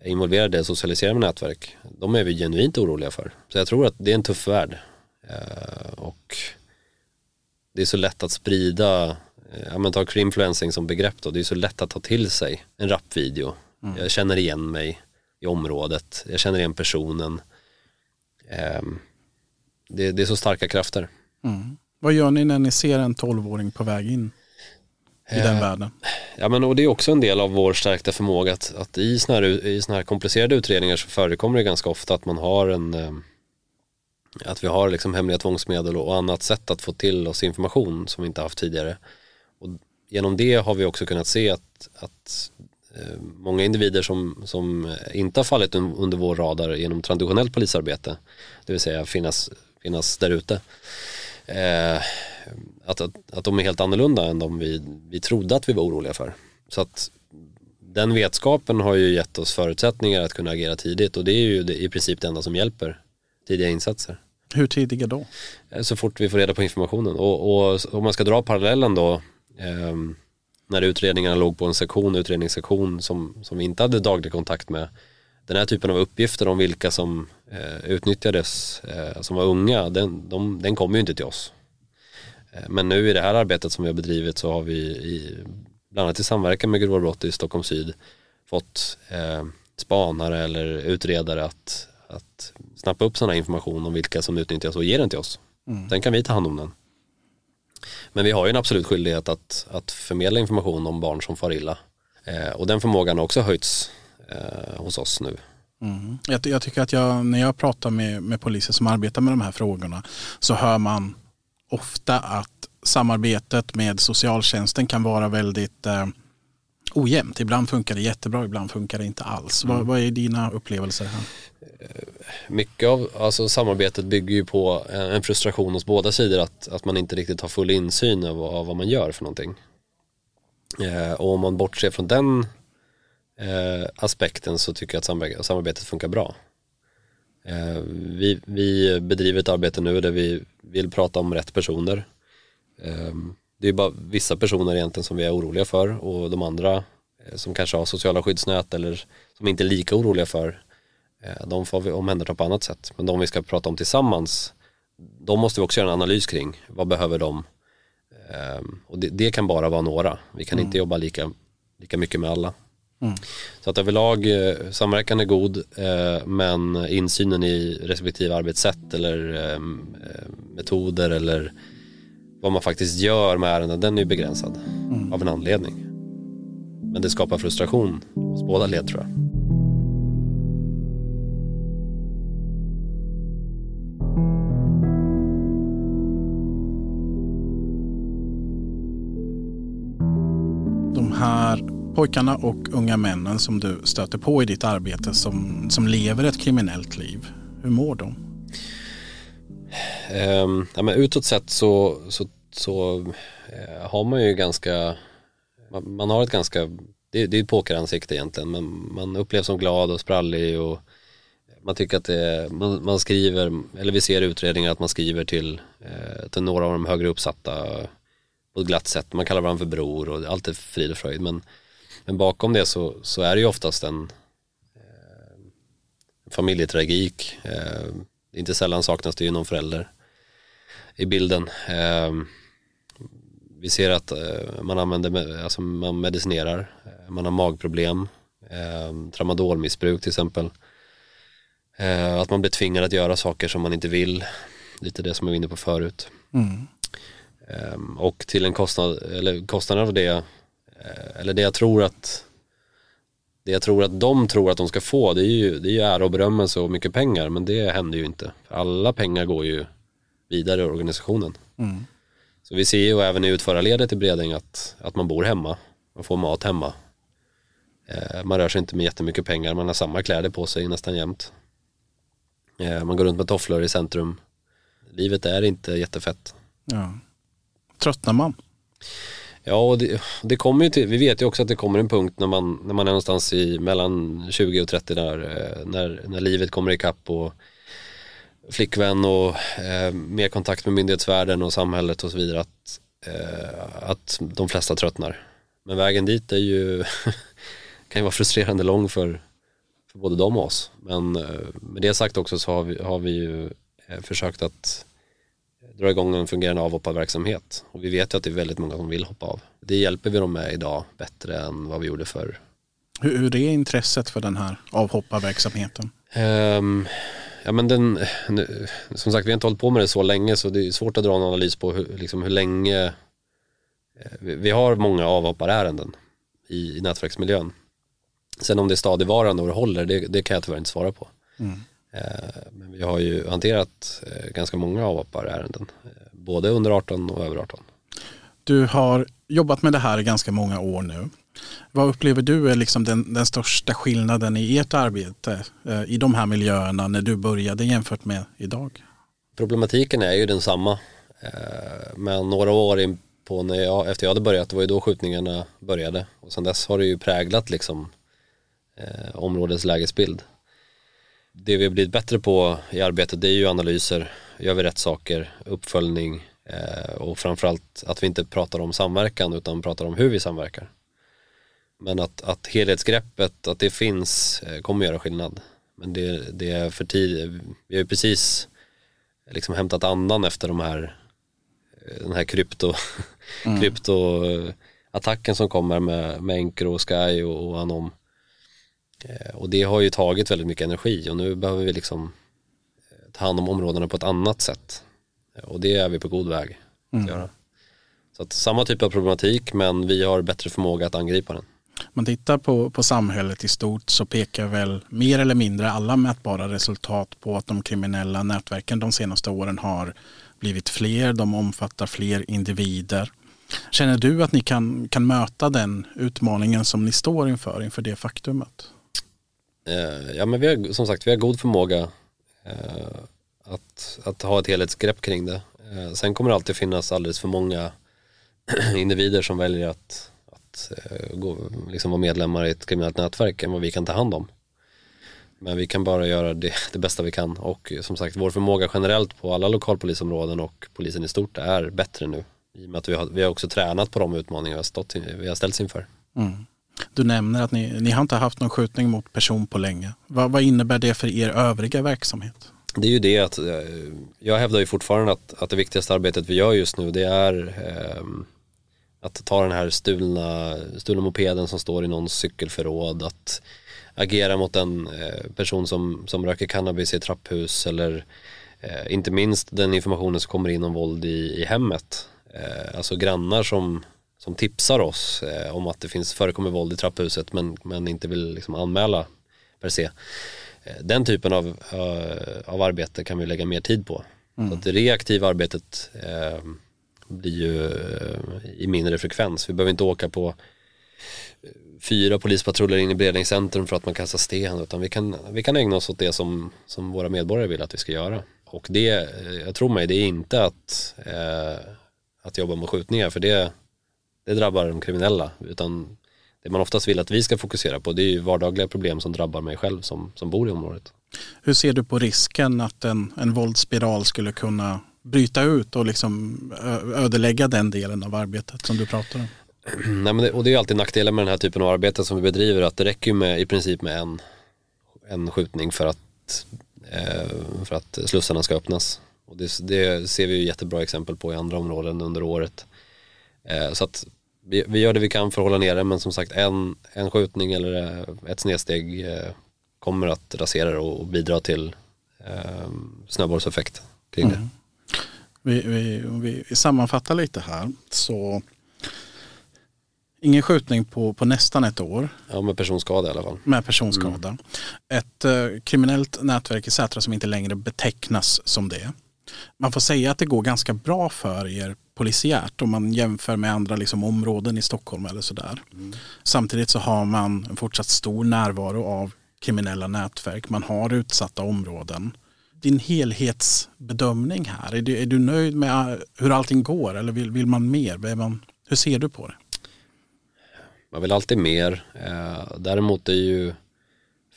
är involverade i socialiserade med nätverk. De är vi genuint oroliga för. Så jag tror att det är en tuff värld. Eh, och det är så lätt att sprida, eh, ja men ta influencing som begrepp då, det är så lätt att ta till sig en rapvideo. Mm. Jag känner igen mig i området, jag känner igen personen. Eh, det, det, är så starka krafter. Mm. Vad gör ni när ni ser en tolvåring på väg in i den eh, världen? Ja men och det är också en del av vår stärkta förmåga att, att i sådana här, i såna här komplicerade utredningar så förekommer det ganska ofta att man har en eh, att vi har liksom hemliga tvångsmedel och annat sätt att få till oss information som vi inte haft tidigare. Och genom det har vi också kunnat se att, att många individer som, som inte har fallit under vår radar genom traditionellt polisarbete, det vill säga finnas, finnas där ute, eh, att, att, att de är helt annorlunda än de vi, vi trodde att vi var oroliga för. Så att den vetskapen har ju gett oss förutsättningar att kunna agera tidigt och det är ju det, i princip det enda som hjälper tidiga insatser. Hur tidiga då? Eh, så fort vi får reda på informationen och, och om man ska dra parallellen då eh, när utredningarna låg på en sektion, utredningssektion som, som vi inte hade daglig kontakt med den här typen av uppgifter om vilka som eh, utnyttjades eh, som var unga, den, de, den kommer ju inte till oss. Eh, men nu i det här arbetet som vi har bedrivit så har vi i, bland annat i samverkan med grova brott i Stockholm syd fått eh, spanare eller utredare att, att snappa upp sådana information om vilka som utnyttjas och ger den till oss. Mm. Sen kan vi ta hand om den. Men vi har ju en absolut skyldighet att, att förmedla information om barn som far illa. Eh, och den förmågan har också höjts eh, hos oss nu. Mm. Jag, jag, tycker att jag, när jag pratar med, med poliser som arbetar med de här frågorna så hör man ofta att samarbetet med socialtjänsten kan vara väldigt eh, ojämnt. Ibland funkar det jättebra, ibland funkar det inte alls. Mm. Vad, vad, är dina upplevelser här? Eh, mycket av alltså, samarbetet bygger ju på en frustration hos båda sidor att, att man inte riktigt har full insyn av, av vad man gör för någonting. Eh, och om man bortser från den eh, aspekten så tycker jag att samarbetet funkar bra. Eh, vi, vi bedriver ett arbete nu där vi vill prata om rätt personer. Eh, det är bara vissa personer egentligen som vi är oroliga för och de andra eh, som kanske har sociala skyddsnät eller som inte är lika oroliga för eh, de får vi omhänderta på annat sätt. Men de vi ska prata om tillsammans de måste vi också göra en analys kring. Vad behöver de? Ehm, och det, det, kan bara vara några. Vi kan mm. inte jobba lika, lika mycket med alla. Mm. Så att överlag eh, samverkan är god men insynen i respektive arbetssätt eller ehm, eh, metoder eller vad man faktiskt gör med ärenden den är begränsad mm. av en anledning. Men det skapar frustration hos båda led tror jag. här pojkarna och unga männen som du stöter på i ditt arbete som, som lever ett kriminellt liv, hur mår de? Ehm, ja, men utåt sett så, så, så eh, har man ju ganska, man, man har ett ganska, det, det är ett pokeransikte egentligen, men man upplevs som glad och sprallig och man tycker att det, man, man skriver, eller vi ser utredningar att man skriver till, eh, till några av de högre uppsatta på ett glatt sätt. Man kallar varandra för bror och allt är frid och fröjd. Men, men bakom det så, så är det ju oftast en eh, familjetragik. Eh, inte sällan saknas det ju någon förälder i bilden. Eh, vi ser att eh, man använder, alltså man medicinerar, eh, man har magproblem, eh, tramadolmissbruk till exempel. Eh, att man blir tvingad att göra saker som man inte vill, lite det som jag var inne på förut. Mm. Ehm, och till en kostnad, eller kostnaden av det, eller det jag tror att det jag tror att de tror att de ska få det är ju, det är ju ära och berömmelse och mycket pengar men det händer ju inte. Alla pengar går ju vidare i organisationen. Mm. Så vi ser ju även i utförarledet i Bredäng att, att man bor hemma, man får mat hemma. Eh, man rör sig inte med jättemycket pengar, man har samma kläder på sig nästan jämt. Eh, man går runt med tofflor i centrum. Livet är inte jättefett. Ja tröttnar man? Ja, och det, det, kommer ju till, vi vet ju också att det kommer en punkt när man, när man är någonstans i mellan 20 och 30 där, eh, när, när livet kommer ikapp och flickvän och eh, mer kontakt med myndighetsvärlden och samhället och så vidare att, eh, att de flesta tröttnar. Men vägen dit är ju, kan ju vara frustrerande lång för, för både dem och oss. Men eh, med det sagt också så har vi, har vi ju eh, försökt att dra igång en fungerande avhopparverksamhet. Och vi vet ju att det är väldigt många som vill hoppa av. Det hjälper vi dem med idag bättre än vad vi gjorde förr. Hur, hur är intresset för den här avhopparverksamheten? Um, ja men den, som sagt vi har inte hållit på med det så länge så det är svårt att dra en analys på hur, liksom hur länge eh, vi har många avhopparärenden i, i nätverksmiljön. Sen om det är stadigvarande och det håller, det, det kan jag tyvärr inte svara på. Mm. Eh, men vi har ju hanterat eh, ganska många avhopparärenden, eh, både under 18 och över 18. Du har jobbat med det här i ganska många år nu. Vad upplever du är liksom den, den största skillnaden i ert arbete i de här miljöerna när du började jämfört med idag? Problematiken är ju densamma. Men några år in på när jag, efter jag hade börjat, det var ju då skjutningarna började. Och sedan dess har det ju präglat liksom områdets lägesbild det vi har blivit bättre på i arbetet det är ju analyser, gör vi rätt saker, uppföljning eh, och framförallt att vi inte pratar om samverkan utan pratar om hur vi samverkar. Men att, att helhetsgreppet, att det finns, eh, kommer göra skillnad. Men det, det är för tidigt, vi har ju precis liksom hämtat andan efter de här, eh, den här krypto, mm. kryptoattacken som kommer med, med Encro, Sky och, och Anom. Eh, och det har ju tagit väldigt mycket energi och nu behöver vi liksom eh, ta hand om områdena på ett annat sätt. Eh, och det är vi på god väg att mm. göra. Så att samma typ av problematik men vi har bättre förmåga att angripa den. Man tittar på, på samhället i stort så pekar väl mer eller mindre alla mätbara resultat på att de kriminella nätverken de senaste åren har blivit fler, de omfattar fler individer. Känner du att ni kan, kan möta den utmaningen som ni står inför, inför det faktumet? Eh, ja men vi har som sagt vi har god förmåga eh, att, att ha ett helhetsgrepp kring det. Eh, sen kommer det alltid finnas alldeles för många individer som väljer att, att eh, gå, liksom vara medlemmar i ett kriminellt nätverk än vad vi kan ta hand om. Men vi kan bara göra det, det bästa vi kan och eh, som sagt vår förmåga generellt på alla lokalpolisområden och polisen i stort är bättre nu. I och med att vi har, vi har också tränat på de utmaningar vi har, stått, vi har ställts inför. Mm. Du nämner att ni, ni har inte haft någon skjutning mot person på länge. Vad, vad innebär det för er övriga verksamhet? Det är ju det att eh, jag hävdar ju fortfarande att, att det viktigaste arbetet vi gör just nu det är eh, att ta den här stulna, stulna mopeden som står i någons cykelförråd, att agera mot en eh, person som, som röker cannabis i ett trapphus eller eh, inte minst den informationen som kommer in om våld i, i hemmet. Eh, alltså grannar som, som tipsar oss eh, om att det finns, förekommer våld i trapphuset men, men inte vill liksom anmäla per se. Eh, den typen av, uh, av arbete kan vi lägga mer tid på. Mm. Så att det reaktiva arbetet uh, blir ju i mindre frekvens. Vi behöver inte åka på fyra polispatruller in i Bredängscentrum för att man kastar sten utan vi kan, vi kan ägna oss åt det som, som våra medborgare vill att vi ska göra. Och det, jag tror mig, det är inte att, att jobba med skjutningar för det, det drabbar de kriminella utan det man oftast vill att vi ska fokusera på det är ju vardagliga problem som drabbar mig själv som, som bor i området. Hur ser du på risken att en, en våldsspiral skulle kunna bryta ut och liksom ödelägga den delen av arbetet som du pratar om? Nej, men det, och det är alltid nackdelen med den här typen av arbete som vi bedriver att det räcker med i princip med en, en skjutning för att, eh, för att slussarna ska öppnas. Och det, det, ser vi ju jättebra exempel på i andra områden under året. Eh, så att vi, vi, gör det vi kan för att hålla nere men som sagt en, en skjutning eller eh, ett snedsteg eh, kommer att rasera det och bidra till eh, snöbollseffekt kring det. Mm. Vi, vi, vi sammanfattar lite här så Ingen skjutning på, på nästan ett år. Ja, med personskada i alla fall. Med personskada. Mm. Ett eh, kriminellt nätverk i Sätra som inte längre betecknas som det. Man får säga att det går ganska bra för er polisiärt om man jämför med andra liksom, områden i Stockholm eller sådär. Mm. Samtidigt så har man en fortsatt stor närvaro av kriminella nätverk. Man har utsatta områden. Din helhetsbedömning här, är du, är du nöjd med hur allting går eller vill, vill man mer? Man, hur ser du på det? Man vill alltid mer. Eh, däremot är ju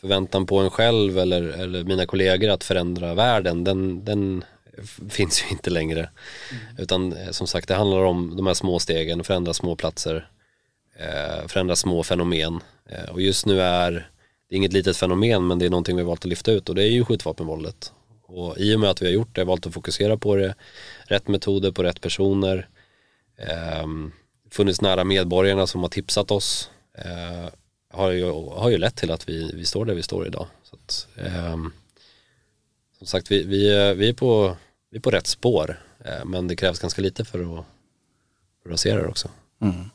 förväntan på en själv eller, eller mina kollegor att förändra världen, den, den finns ju inte längre. Mm. Utan eh, som sagt det handlar om de här små stegen, förändra små platser, eh, förändra små fenomen. Eh, och just nu är det inget litet fenomen men det är någonting vi har valt att lyfta ut och det är ju skjutvapenvåldet. Och i och med att vi har gjort det, valt att fokusera på det, rätt metoder på rätt personer, eh, funnits nära medborgarna som har tipsat oss, eh, har, ju, har ju lett till att vi, vi står där vi står idag. Så att, eh, som sagt, vi, vi, vi är på vi är på rätt spår. Eh, men det krävs ganska lite för att, för att rasera det också. Mm.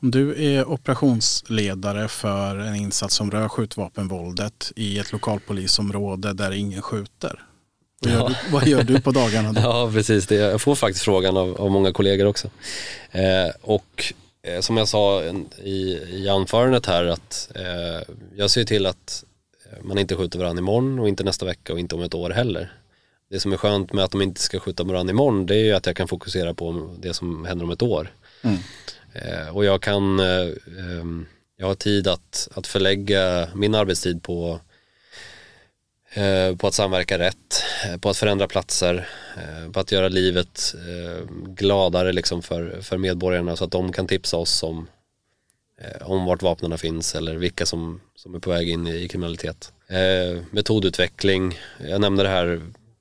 Du är operationsledare för en insats som rör skjutvapenvåldet i ett lokalpolisområde där ingen skjuter. Vad gör, ja. du, vad gör du på dagarna då? Ja, precis. Det, jag får faktiskt frågan av, av många kollegor också. Eh, och eh, som jag sa i, i anförandet här att eh, jag ser till att man inte skjuter varandra imorgon och inte nästa vecka och inte om ett år heller det som är skönt med att de inte ska skjuta varandra imorgon det är ju att jag kan fokusera på det som händer om ett år. Mm. Eh, och jag kan, eh, ehm, jag har tid att, att förlägga min arbetstid på, eh, på att samverka rätt, på att förändra platser, på att göra livet gladare liksom för, för medborgarna så att de kan tipsa oss om, om vart vapnen finns eller vilka som, som är på väg in i, i kriminalitet. metodutveckling, jag nämnde det här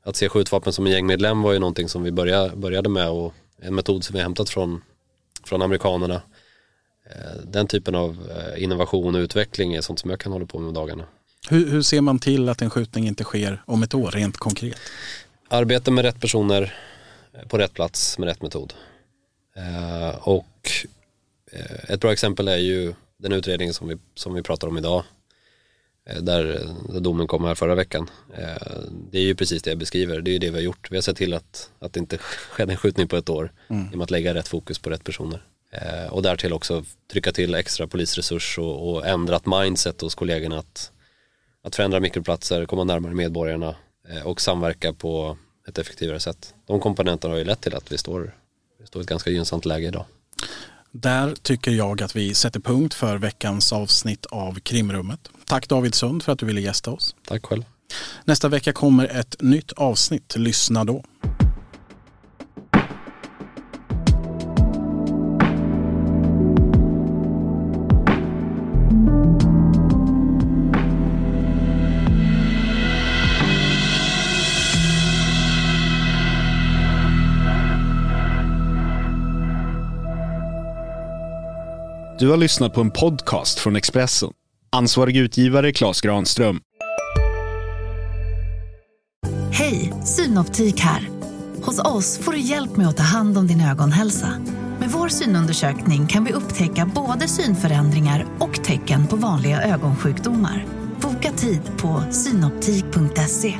att se skjutvapen som en gängmedlem var ju någonting som vi började, började med och en metod som vi hämtat från, från amerikanerna. Eh, den typen av eh, innovation och utveckling är sånt som jag kan hålla på med dagarna. Hur, hur ser man till att en skjutning inte sker om ett år rent konkret? Arbeta med rätt personer eh, på rätt plats med rätt metod. Och ett bra exempel är ju den utredning som vi, som vi pratar om idag Eh, där, domen kom här förra veckan. Eh, det är ju precis det jag beskriver, det är ju det vi har gjort. Vi har sett till att, att det inte skedde en skjutning på ett år mm. genom att lägga rätt fokus på rätt personer. Eh, och därtill också trycka till extra polisresurs och, och ändrat mindset hos kollegorna att, att förändra mikroplatser, komma närmare medborgarna och samverka på ett effektivare sätt. De komponenterna har ju lett till att vi står, vi står i ett ganska gynnsamt läge idag. Där tycker jag att vi sätter punkt för veckans avsnitt av Krimrummet. Tack David Sund för att du ville gästa oss. Tack själv. Nästa vecka kommer ett nytt avsnitt. Lyssna då. Du har lyssnat på en podcast från Expressen. Ansvarig utgivare Klas Granström. Hej, Synoptik här. Hos oss får du hjälp med att ta hand om din ögonhälsa. Med vår synundersökning kan vi upptäcka både synförändringar och tecken på vanliga ögonsjukdomar. Boka tid på synoptik.se.